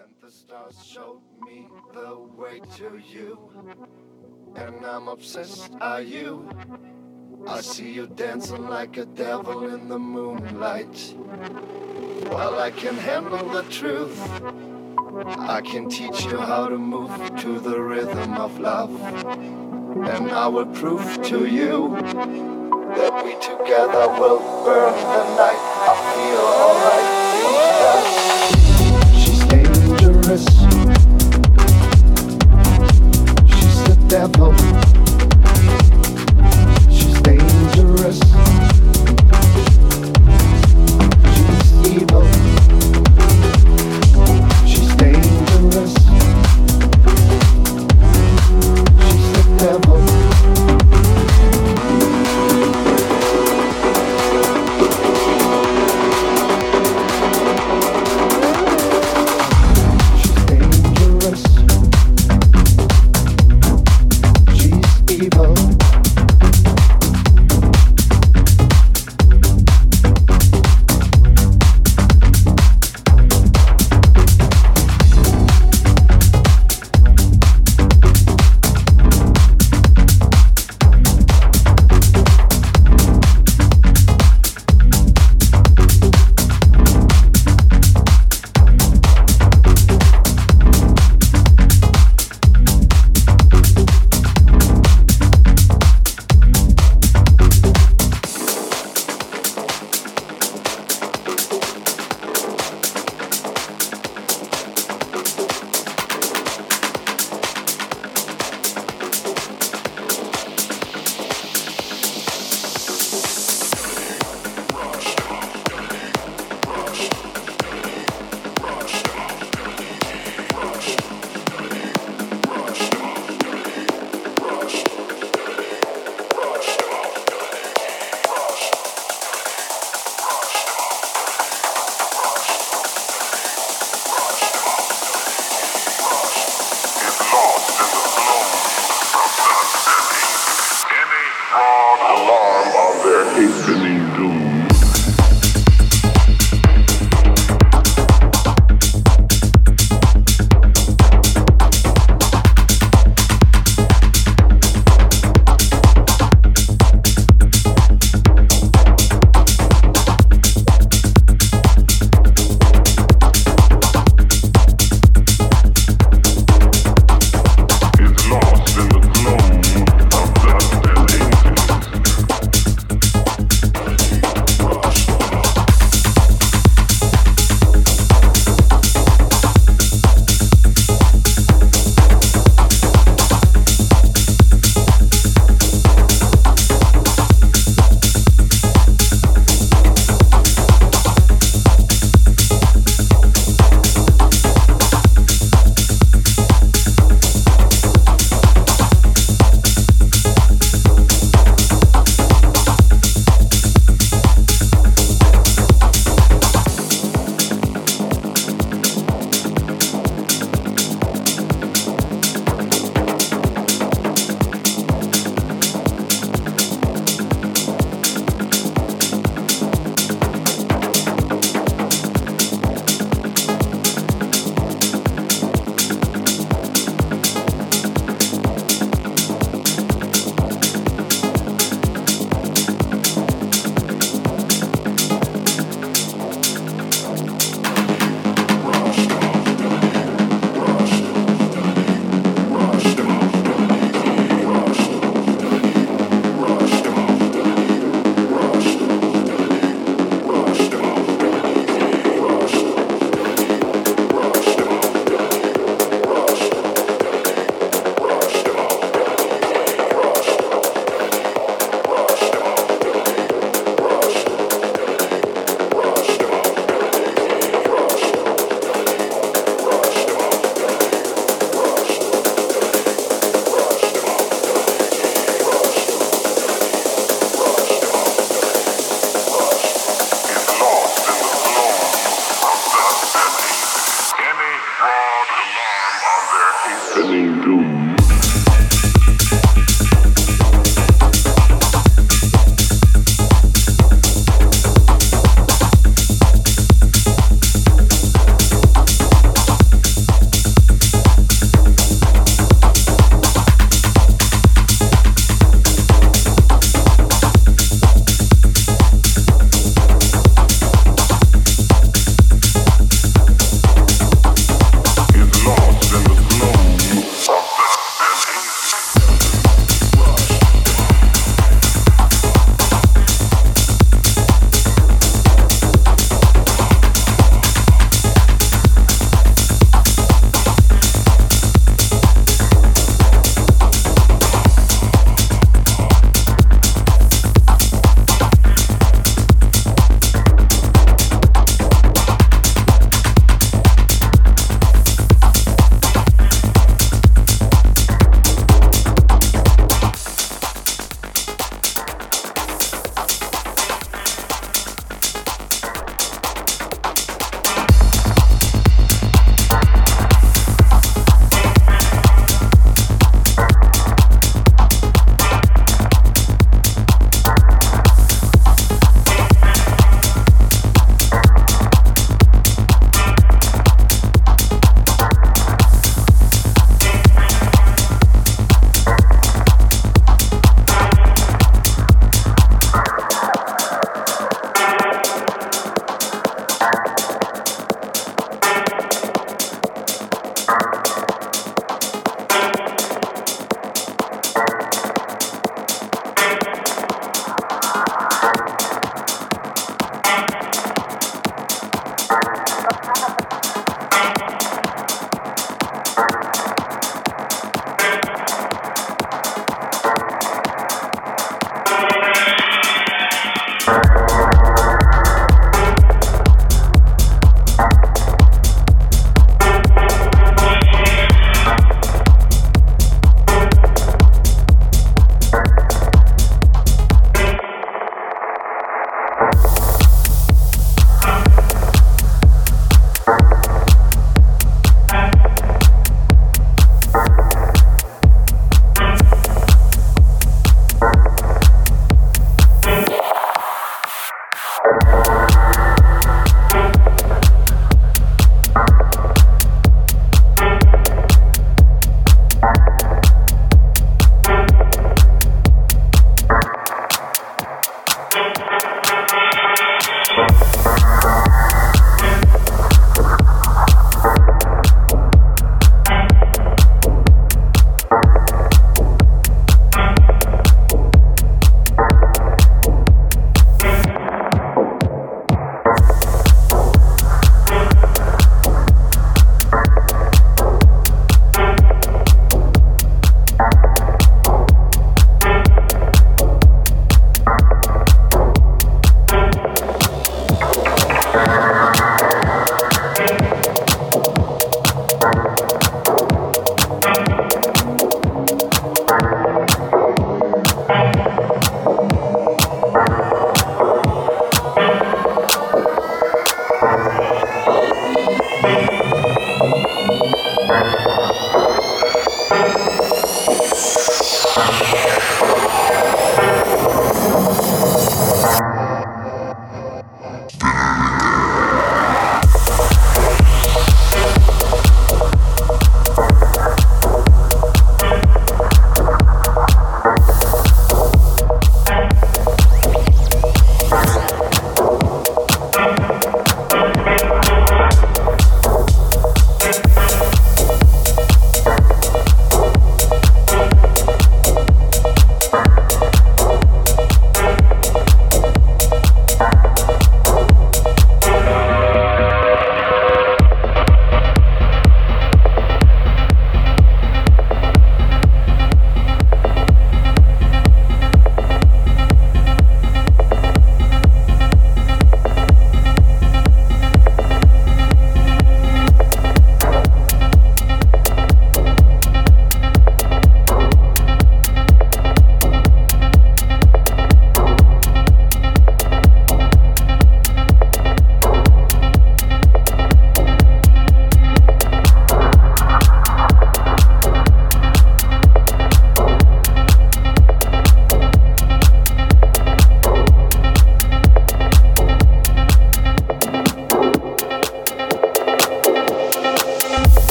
And the stars showed me the way to you. And I'm obsessed, are you? I see you dancing like a devil in the moonlight. Well, I can handle the truth. I can teach you how to move to the rhythm of love. And I will prove to you that we together will burn the night. I feel alright. She's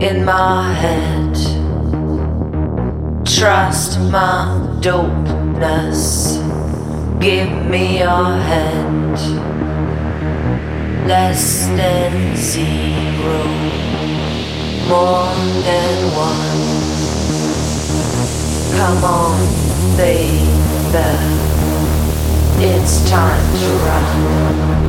in my head. Trust my dopeness. Give me your hand. Less than zero, more than one. Come on, baby. It's time to run.